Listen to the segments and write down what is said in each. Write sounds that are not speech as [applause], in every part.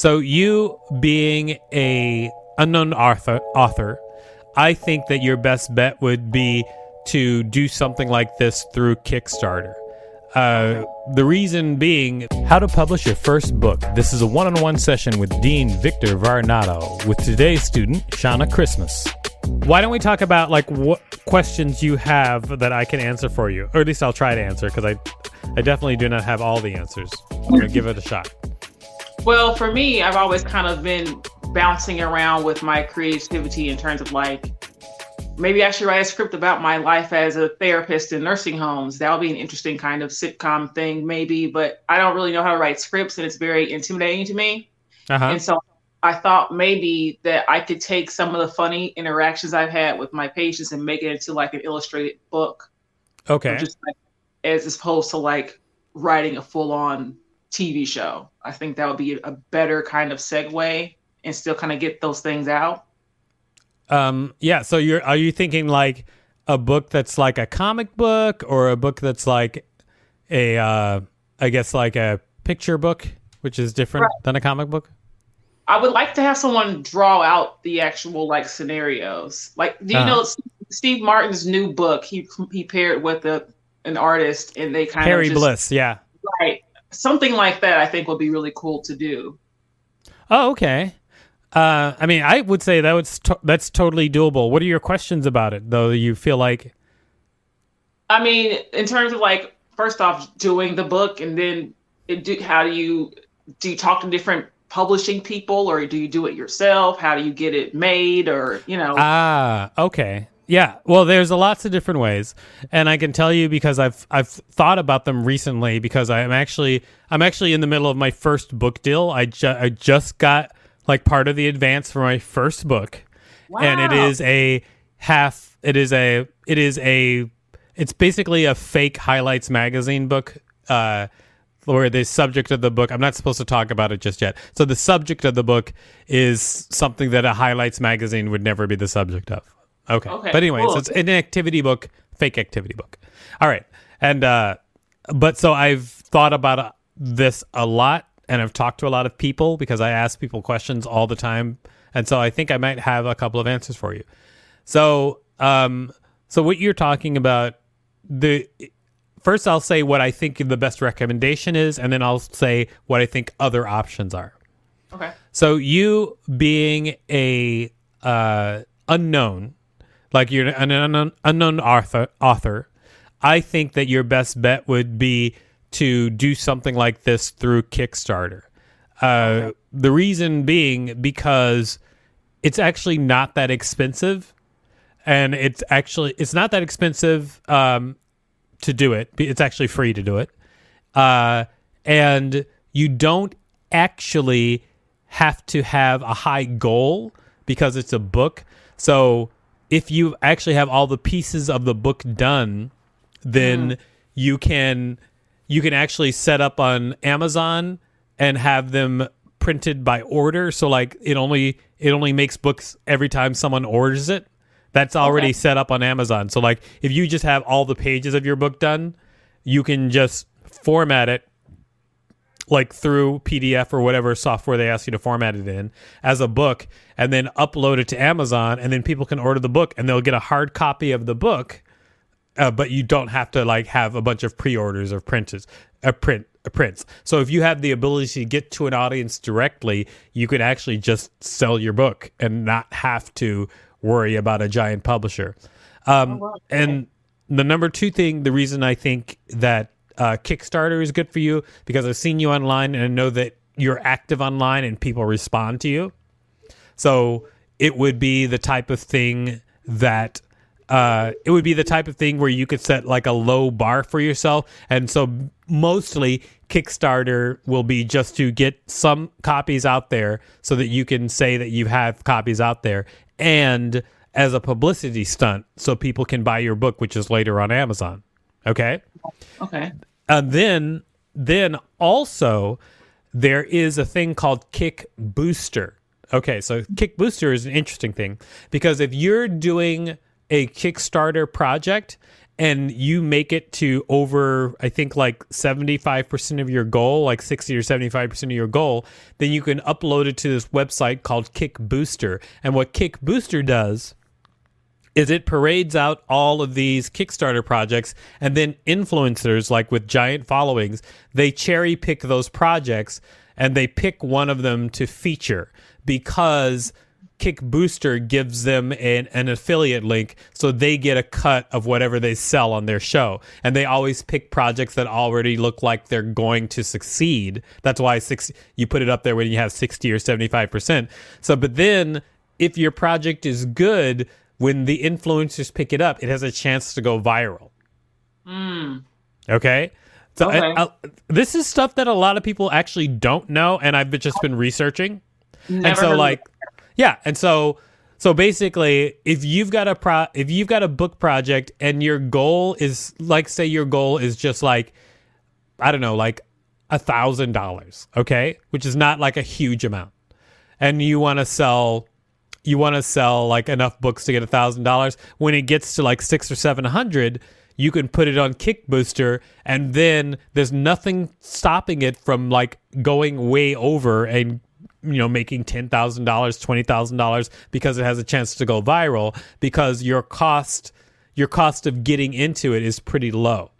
So you being a unknown author, author, I think that your best bet would be to do something like this through Kickstarter. Uh, the reason being, how to publish your first book. This is a one on one session with Dean Victor Varnado with today's student, Shauna Christmas. Why don't we talk about like what questions you have that I can answer for you, or at least I'll try to answer because I, I definitely do not have all the answers. I'm gonna give it a shot. Well, for me, I've always kind of been bouncing around with my creativity in terms of like maybe I should write a script about my life as a therapist in nursing homes. That would be an interesting kind of sitcom thing, maybe. But I don't really know how to write scripts, and it's very intimidating to me. Uh-huh. And so I thought maybe that I could take some of the funny interactions I've had with my patients and make it into like an illustrated book. Okay. Just like, as opposed to like writing a full on TV show. I think that would be a better kind of segue and still kind of get those things out. Um, yeah. So you're are you thinking like a book that's like a comic book or a book that's like a uh, I guess like a picture book, which is different Right. than a comic book? I would like to have someone draw out the actual like scenarios. Like, do you Uh-huh. know Steve Martin's new book? He he paired with a an artist, and they kind Harry of just, Bliss. Yeah. right something like that. I think would be really cool to do. Oh, okay. Uh, I mean, I would say that was to- that's totally doable. What are your questions about it, though? You feel like I mean, in terms of like, first off, doing the book, and then it do, how do you do you talk to different publishing people, or do you do it yourself? How do you get it made, or you know? Ah, okay. Yeah. Well, there's a lots of different ways, and I can tell you because I've I've thought about them recently because I'm actually I'm actually in the middle of my first book deal. I ju- I just got like part of the advance for my first book, and it is a half. It is a it is a it's basically a fake highlights magazine book. Uh, where the subject of the book i'm not supposed to talk about it just yet so the subject of the book is something that a highlights magazine would never be the subject of okay, Okay, but anyway cool. so it's an activity book fake activity book all right and uh but so i've thought about uh, this a lot and i've talked to a lot of people because i ask people questions all the time and so i think i might have a couple of answers for you so um so what you're talking about the first I'll say what I think the best recommendation is, and then I'll say what I think other options are. okay. So you being a uh, unknown, like you're an unknown, unknown author, author, I think that your best bet would be to do something like this through Kickstarter. Uh, The reason being because it's actually not that expensive, and it's actually it's not that expensive um, to do it. It's actually free to do it, uh, and you don't actually have to have a high goal because it's a book. So if you actually have all the pieces of the book done, then you can you can actually set up on Amazon and have them printed by order. So like it only it only makes books every time someone orders it. That's already Okay. set up on Amazon. So like if you just have all the pages of your book done, you can just format it like through PDF or whatever software they ask you to format it in as a book and then upload it to Amazon and then people can order the book and they'll get a hard copy of the book uh, but you don't have to like have a bunch of pre-orders or prints uh, print uh, prints. So if you have the ability to get to an audience directly you could actually just sell your book and not have to worry about a giant publisher. Um, wow. and the number two thing the reason i think that uh, kickstarter is good for you because i've seen you online and i know that you're active online and people respond to you so it would be the type of thing that uh, it would be the type of thing where you could set like a low bar for yourself, and so mostly Kickstarter will be just to get some copies out there so that you can say that you have copies out there and as a publicity stunt so people can buy your book which is later on Amazon. Okay? Okay. And then then also there is a thing called Kick Booster. Okay, so Kick Booster is an interesting thing because if you're doing a Kickstarter project and you make it to over I think like 75% of your goal, like 60 or 75% of your goal, then you can upload it to this website called Kick Booster. And what Kick Booster does is it parades out all of these Kickstarter projects and then influencers like with giant followings, they cherry pick those projects and they pick one of them to feature because Kick Booster gives them an, an affiliate link so they get a cut of whatever they sell on their show. And they always pick projects that already look like they're going to succeed. That's why six, you put it up there when you have 60 or 75%. So, but then if your project is good, when the influencers pick it up, it has a chance to go viral. Hmm. Okay. So uh, Okay. I- I- this is stuff that a lot of people actually don't know, and I've just been researching. and Never so, heard of like, yeah, and so, so basically, if you've got a pro, if you've got a book project, and your goal is like, say, your goal is just like, I don't know, like a thousand dollars, okay, which is not like a huge amount, and you want to sell you want to sell like enough books to get a thousand dollars. When it gets to like six or seven hundred, you can put it on Kick Booster, and then there's nothing stopping it from like going way over and you know making ten thousand dollars, twenty thousand dollars because it has a chance to go viral because your cost your cost of getting into it is pretty low.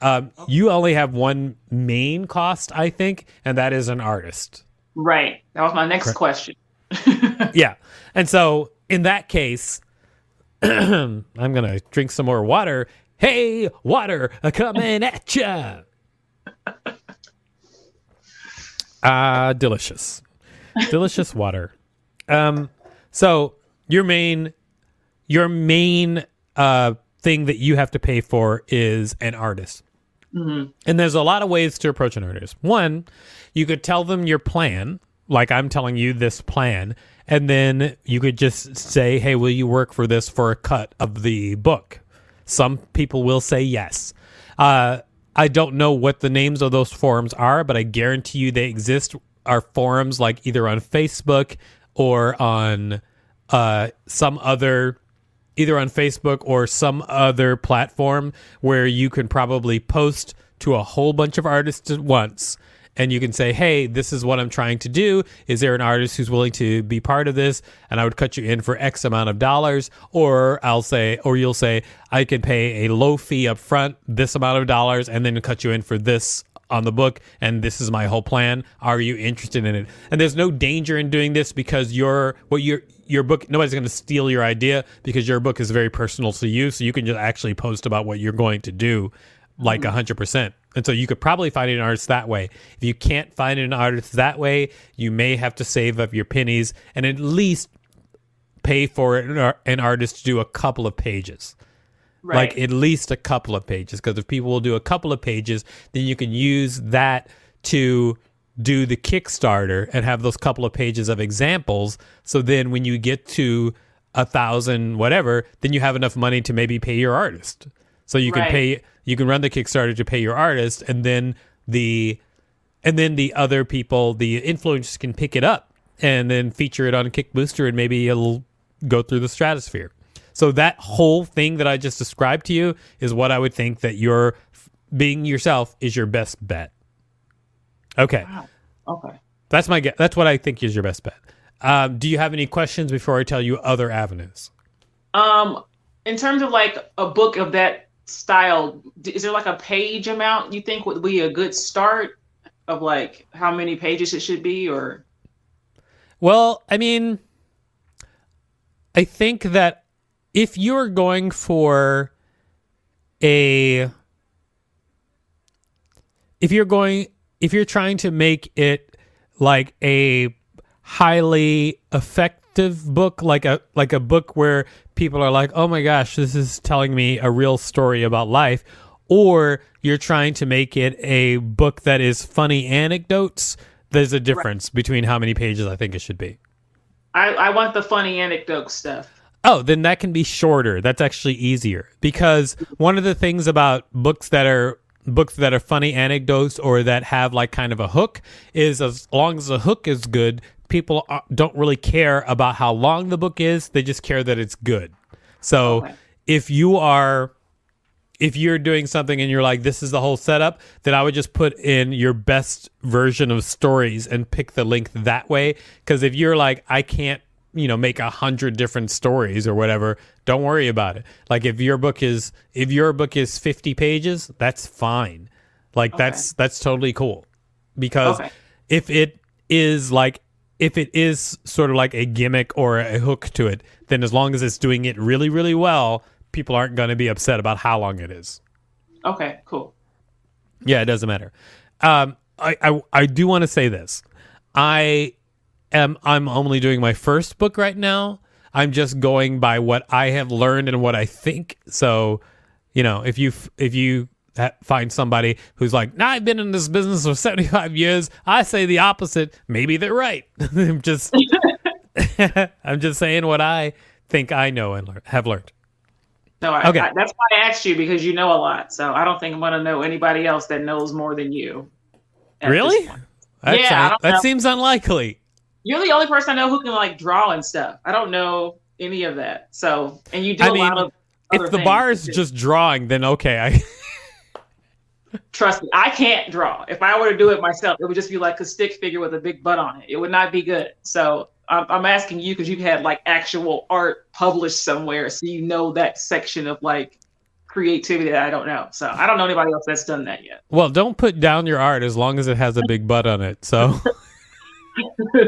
Um, you only have one main cost, I think, and that is an artist. Right. That was my next question. [laughs] yeah. And so in that case, [clears throat] I'm going to drink some more water. Hey, water uh, coming at ya. Ah, delicious. Delicious water. Um so your main your main uh thing that you have to pay for is an artist. Mm-hmm. And there's a lot of ways to approach an artist. One, you could tell them your plan, like I'm telling you this plan, and then you could just say, "Hey, will you work for this for a cut of the book?" Some people will say yes. Uh, I don't know what the names of those forums are, but I guarantee you they exist. Are forums like either on Facebook or on uh, some other either on Facebook or some other platform where you can probably post to a whole bunch of artists at once and you can say, "Hey, this is what I'm trying to do. Is there an artist who's willing to be part of this?" And I would cut you in for X amount of dollars, or I'll say, or you'll say, "I can pay a low fee up front, this amount of dollars, and then cut you in for this on the book and this is my whole plan are you interested in it and there's no danger in doing this because your what your your book nobody's going to steal your idea because your book is very personal to you so you can just actually post about what you're going to do like mm-hmm. a 100% and so you could probably find an artist that way if you can't find an artist that way you may have to save up your pennies and at least pay for an, artist to do a couple of pages Right. like at least a couple of pages because if people will do a couple of pages then you can use that to do the kickstarter and have those couple of pages of examples so then when you get to a thousand whatever then you have enough money to maybe pay your artist so you can Right. pay you can run the kickstarter to pay your artist and then the and then the other people the influencers can pick it up and then feature it on kick booster and maybe it'll go through the stratosphere. So that whole thing that i just described to you is what i would think that your being yourself is your best bet. Okay. Okay. that's my guess that's what i think is your best bet. Um, do you have any questions before i tell you other avenues? Um, in terms of like a book of that style, is there like a page amount you think would be a good start of like how many pages it should be, or? Well, I mean, I think that if you're going for a if you're going if you're trying to make it like a highly book like a like a book where people are like oh my gosh this is telling me a real story about life or you're trying to make it a book that is funny anecdotes, there's a difference between how many pages I think it should be. I, I want the funny anecdote stuff. Oh, then that can be shorter. That's actually easier because one of the things about books that are books that are funny anecdotes or that have like kind of a hook is as long as the hook is good, people are- don't really care about how long the book is. They just care that it's good. So Okay. if you are if you're doing something and you're like this is the whole setup then i would just put in your best version of stories and pick the length that way because if you're like i can't you know make a hundred different stories or whatever don't worry about it like if your book is if your book is 50 pages that's fine like that's that's totally cool because Okay. if it is like if it is sort of like a gimmick or a hook to it then as long as it's doing it really really well people aren't going to be upset about how long it is Okay, cool. yeah, it doesn't matter. Um, I, I I do want to say this. I am I'm only doing my first book right now. I'm just going by what I have learned and what I think. So, you know, if you if you find somebody who's like, "Nah, I've been in this business for [laughs] 75 years," I say the opposite. Maybe they're right. [laughs] I'm just [laughs] I'm just saying what I think I know and lear- have learned. No, I, Okay. I, that's why I asked you because you know a lot. So I don't think I'm going to know anybody else that knows more than you. Really? Yeah, I that know. seems unlikely. You're the only person I know who can like draw and stuff. I don't know any of that. So, and you do I a mean, lot of. If the bar is just drawing, then okay, I trust me, I can't draw. If I were to do it myself, it would just be like a stick figure with a big butt on it. It would not be good. So I'm, I'm asking you because you've had like actual art published somewhere, so you know that section of like creativity that I don't know. So I don't know anybody else that's done that yet. Well, don't put down your art as long as it has a big butt on it. So, [laughs]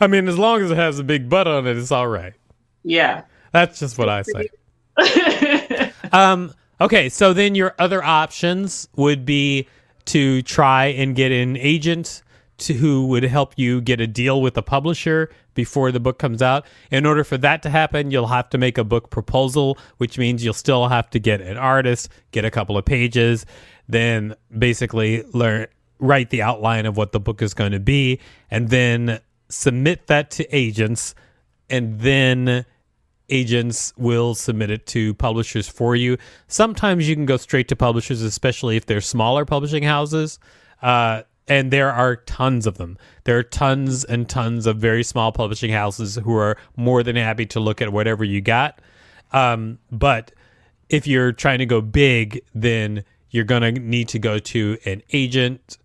I mean, as long as it has a big butt on it, it's all right. yeah. That's just what I say. [laughs] Um, okay, so then your other options would be to try and get an agent to, who would help you get a deal with the publisher before the book comes out. In order for that to happen, you'll have to make a book proposal, which means you'll still have to get an artist, get a couple of pages, then basically learn write the outline of what the book is going to be, and then submit that to agents, and then agents will submit it to publishers for you. Sometimes you can go straight to publishers, especially if they're smaller publishing houses. Uh, and there are tons of them. There are tons and tons of very small publishing houses who are more than happy to look at whatever you got. Um, but if you're trying to go big, then you're going to need to go to an agent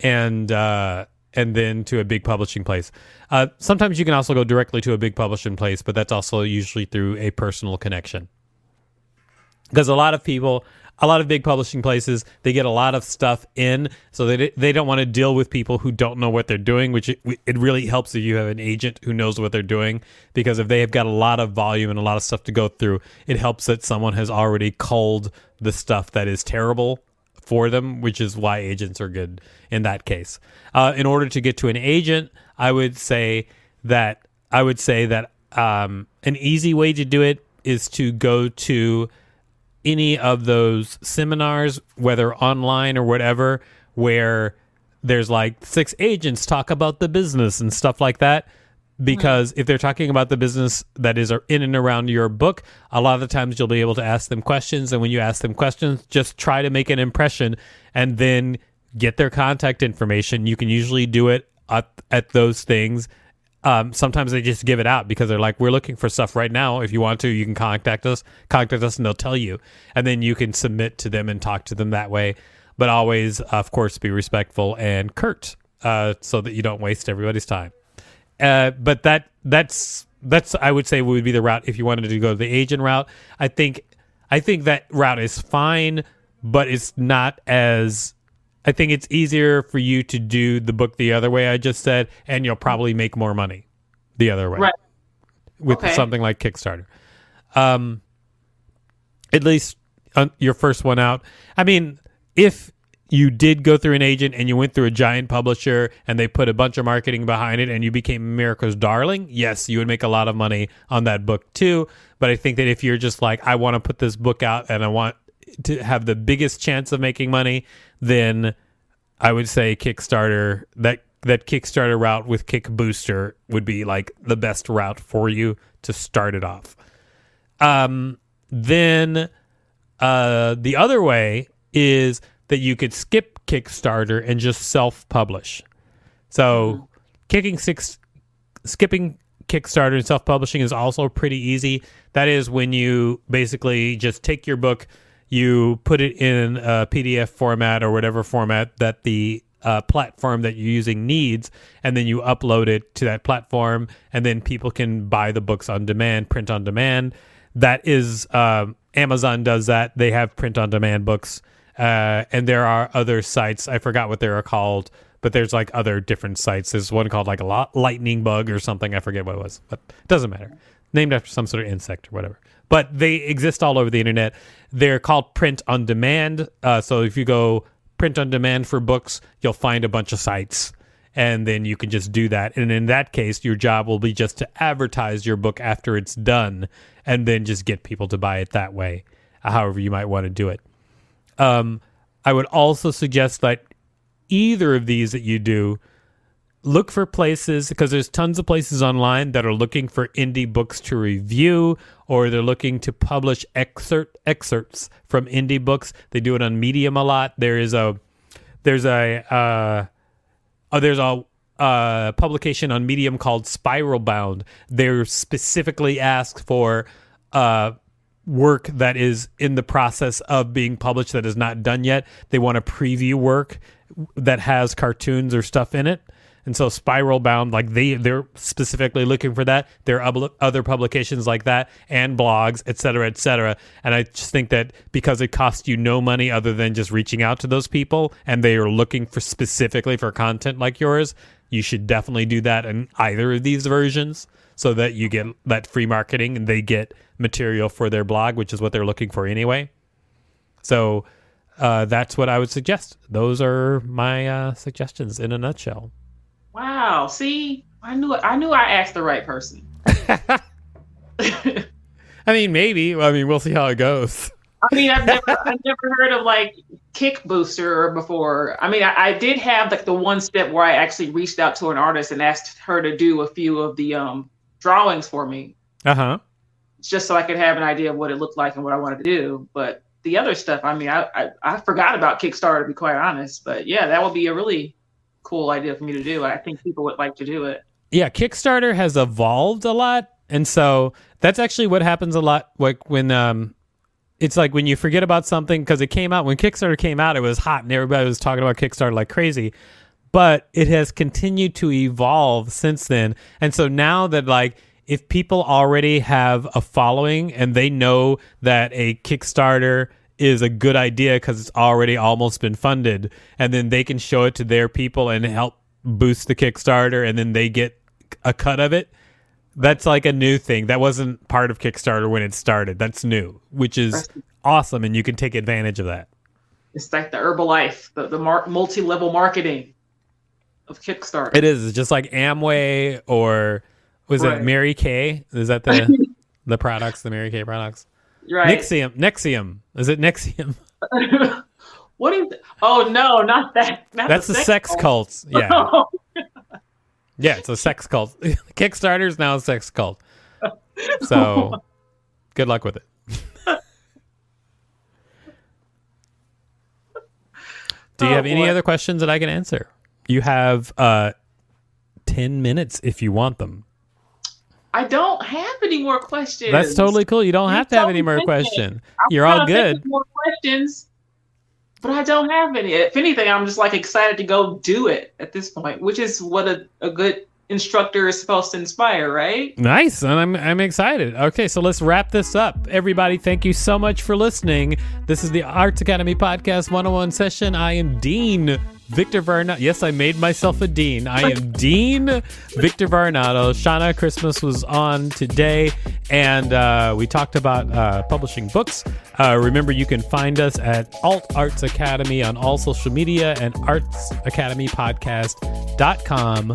and uh, and then to a big publishing place. Uh, sometimes you can also go directly to a big publishing place, but that's also usually through a personal connection. Because a lot of people, a lot of big publishing places, they get a lot of stuff in, so they they don't want to deal with people who don't know what they're doing. Which it, it really helps if you have an agent who knows what they're doing, because if they have got a lot of volume and a lot of stuff to go through, it helps that someone has already culled the stuff that is terrible for them, which is why agents are good in that case. Uh, in order to get to an agent, I would say that I would say that um, an easy way to do it is to go to any of those seminars, whether online or whatever, where there's like six agents talk about the business and stuff like that. Because if they're talking about the business that is in and around your book, a lot of the times you'll be able to ask them questions. And when you ask them questions, just try to make an impression and then get their contact information. You can usually do it at, at those things. Um, sometimes they just give it out because they're like, we're looking for stuff right now. If you want to, you can contact us, contact us, and they'll tell you. And then you can submit to them and talk to them that way. But always, of course, be respectful and curt uh, so that you don't waste everybody's time. Uh, but that that's that's I would say would be the route if you wanted to go the agent route. I think I think that route is fine, but it's not as I think it's easier for you to do the book the other way I just said, and you'll probably make more money the other way Right. with Okay. something like Kickstarter. Um, at least uh, your first one out. I mean, if you did go through an agent and you went through a giant publisher and they put a bunch of marketing behind it and you became America's darling, yes, you would make a lot of money on that book too. But I think that if you're just like, I want to put this book out and I want to have the biggest chance of making money, then I would say Kickstarter that that Kickstarter route with Kick Booster would be like the best route for you to start it off. Um, then uh, the other way is that you could skip Kickstarter and just self-publish. So, kicking six, skipping Kickstarter and self-publishing is also pretty easy. That is when you basically just take your book, you put it in a PDF format or whatever format that the uh, platform that you're using needs, and then you upload it to that platform, and then people can buy the books on demand, print on demand. That is uh, Amazon does that. They have print on demand books, uh, and there are other sites. I forgot what they are called, but there's like other different sites. There's one called like a lightning bug or something. I forget what it was, but it doesn't matter. Named after some sort of insect or whatever. But they exist all over the internet. They're called print on demand. Uh, so if you go print on demand for books, you'll find a bunch of sites and then you can just do that. And in that case, your job will be just to advertise your book after it's done and then just get people to buy it that way, however you might want to do it. Um, I would also suggest that either of these that you do, look for places because there's tons of places online that are looking for indie books to review or they're looking to publish excerpt excerpts from indie books. They do it on Medium a lot. There is a there's a uh, uh there's a uh, publication on Medium called Spiral Bound. They're specifically asked for uh, work that is in the process of being published that is not done yet. They want to preview work that has cartoons or stuff in it. And so Spiral Bound, like they they're specifically looking for that. There are other publications like that and blogs, et cetera, et cetera. And I just think that because it costs you no money other than just reaching out to those people and they are looking for specifically for content like yours, you should definitely do that in either of these versions so that you get that free marketing and they get material for their blog, which is what they're looking for anyway. So uh, that's what I would suggest. Those are my uh, suggestions in a nutshell. Wow. See, I knew I knew I asked the right person. [laughs] [laughs] I mean, maybe. I mean, we'll see how it goes. I mean, I've never, [laughs] I've never heard of like Kick Booster before. I mean, I, I, did have like the one step where I actually reached out to an artist and asked her to do a few of the um, drawings for me. Uh huh. Just so I could have an idea of what it looked like and what I wanted to do. But the other stuff, I mean, I, I, I forgot about Kickstarter to be quite honest. But yeah, that would be a really cool idea for me to do. I think people would like to do it. Yeah, Kickstarter has evolved a lot, and so that's actually what happens a lot. Like when um, it's like when you forget about something because it came out when Kickstarter came out, it was hot and everybody was talking about Kickstarter like crazy. But it has continued to evolve since then, and so now that like if people already have a following and they know that a Kickstarter is a good idea because it's already almost been funded, and then they can show it to their people and help boost the Kickstarter, and then they get a cut of it. That's like a new thing. That wasn't part of Kickstarter when it started. That's new, which is awesome, and you can take advantage of that. It's like the Herbalife, the the mar- multi-level marketing of Kickstarter. It is. It's just like Amway or was right. it Mary Kay? Is that the [laughs] the products, the Mary Kay products? Right. NXIVM. NXIVM. Is it NXIVM? [laughs] what is? Oh no, not that. Not That's the, sex, sex cults. Yeah. [laughs] yeah, it's a sex cult. Kickstarter's now a sex cult. So, good luck with it. Do you oh, have any boy. other questions that I can answer? You have uh, 10 minutes if you want them. I don't have any more questions. That's totally cool. You don't you have to have any more questions. You're all good. More questions, but I don't have any. If anything, I'm just like excited to go do it at this point, which is what a, a good instructor is supposed to inspire, right? Nice. And I'm I'm excited. Okay, so let's wrap this up. Everybody, thank you so much for listening. This is the Arts Academy Podcast 101 session. I am Dean Victor Varnado. Yes, I made myself a dean. I am Dean Victor Varnado. Shauna Christmas was on today, and uh, we talked about uh, publishing books. Uh, remember, you can find us at Alt Arts Academy on all social media and artsacademypodcast.com.